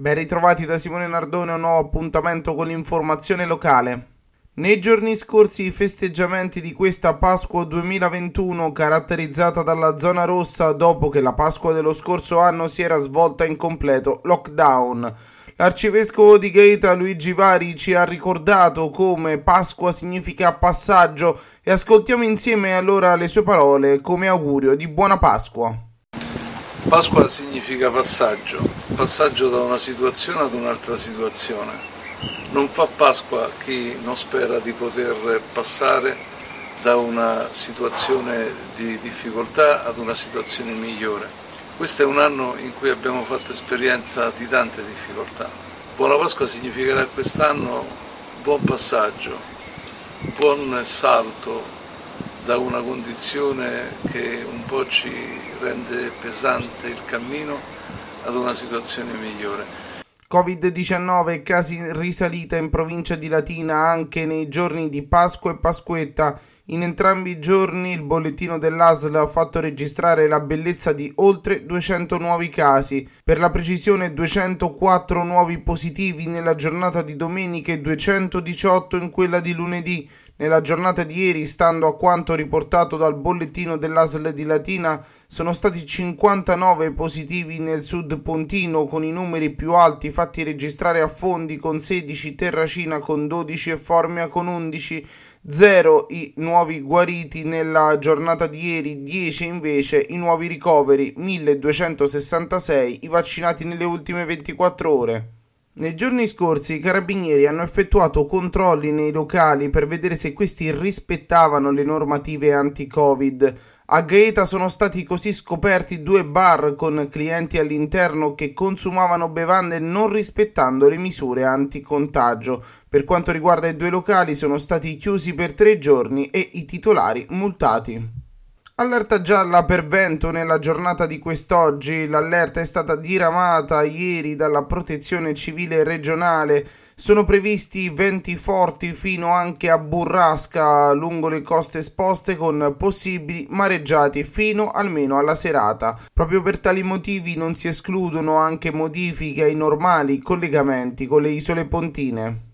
Ben ritrovati da Simone Nardone, un nuovo appuntamento con l'informazione locale. Nei giorni scorsi i festeggiamenti di questa Pasqua 2021, caratterizzata dalla zona rossa dopo che la Pasqua dello scorso anno si era svolta in completo lockdown. L'arcivescovo di Gaeta Luigi Vari ci ha ricordato come Pasqua significa passaggio e ascoltiamo insieme allora le sue parole come augurio di buona Pasqua. Pasqua significa passaggio, passaggio da una situazione ad un'altra situazione. Non fa Pasqua chi non spera di poter passare da una situazione di difficoltà ad una situazione migliore. Questo è un anno in cui abbiamo fatto esperienza di tante difficoltà. Buona Pasqua significherà quest'anno buon passaggio, buon salto da una condizione che un po' ci rende pesante il cammino ad una situazione migliore. Covid-19 casi in risalita in provincia di Latina anche nei giorni di Pasqua e Pasquetta. In entrambi i giorni il bollettino dell'ASL ha fatto registrare la bellezza di oltre 200 nuovi casi. Per la precisione 204 nuovi positivi nella giornata di domenica e 218 in quella di lunedì. Nella giornata di ieri, stando a quanto riportato dal bollettino dell'ASL di Latina, sono stati 59 positivi nel sud pontino con i numeri più alti fatti registrare a Fondi con 16, Terracina con 12 e Formia con 11. 0 i nuovi guariti nella giornata di ieri, 10 invece i nuovi ricoveri, 1266 i vaccinati nelle ultime 24 ore. Nei giorni scorsi i carabinieri hanno effettuato controlli nei locali per vedere se questi rispettavano le normative anti-Covid. A Gaeta sono stati così scoperti due bar con clienti all'interno che consumavano bevande non rispettando le misure anticontagio. Per quanto riguarda i due locali sono stati chiusi per tre giorni e i titolari multati. Allerta gialla per vento nella giornata di quest'oggi. L'allerta è stata diramata ieri dalla Protezione Civile regionale. Sono previsti venti forti fino anche a burrasca lungo le coste esposte con possibili mareggiati fino almeno alla serata. Proprio per tali motivi non si escludono anche modifiche ai normali collegamenti con le isole pontine.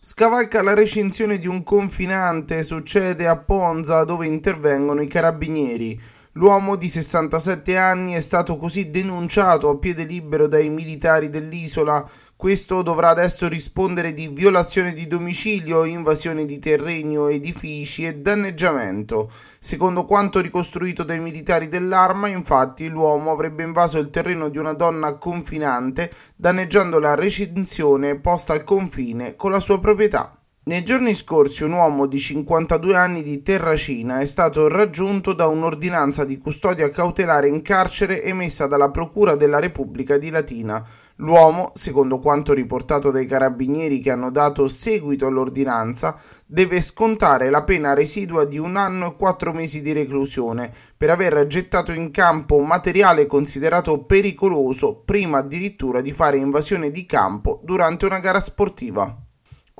Scavalca la recinzione di un confinante, succede a Ponza dove intervengono i carabinieri. L'uomo di 67 anni è stato così denunciato a piede libero dai militari dell'isola. Questo dovrà adesso rispondere di violazione di domicilio, invasione di terreni o edifici e danneggiamento. Secondo quanto ricostruito dai militari dell'arma, infatti, l'uomo avrebbe invaso il terreno di una donna confinante, danneggiando la recinzione posta al confine con la sua proprietà. Nei giorni scorsi un uomo di 52 anni di Terracina è stato raggiunto da un'ordinanza di custodia cautelare in carcere emessa dalla Procura della Repubblica di Latina. L'uomo, secondo quanto riportato dai carabinieri che hanno dato seguito all'ordinanza, deve scontare la pena residua di un anno e quattro mesi di reclusione per aver gettato in campo materiale considerato pericoloso prima addirittura di fare invasione di campo durante una gara sportiva.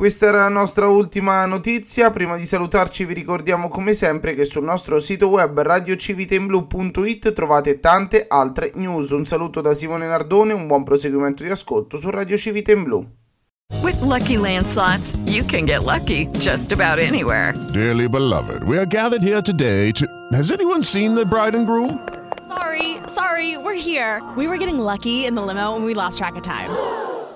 Questa era la nostra ultima notizia. Prima di salutarci vi ricordiamo come sempre che sul nostro sito web radiocivitemblu.it trovate tante altre news. Un saluto da Simone Nardone, un buon proseguimento di ascolto su Radio Civita in Blu. With lucky landslots, you can get lucky just about anywhere. Dearly beloved, we are gathered here today to. Has anyone seen the bride and groom? Sorry, sorry, we're here. We were getting lucky in the limo and we lost track of time.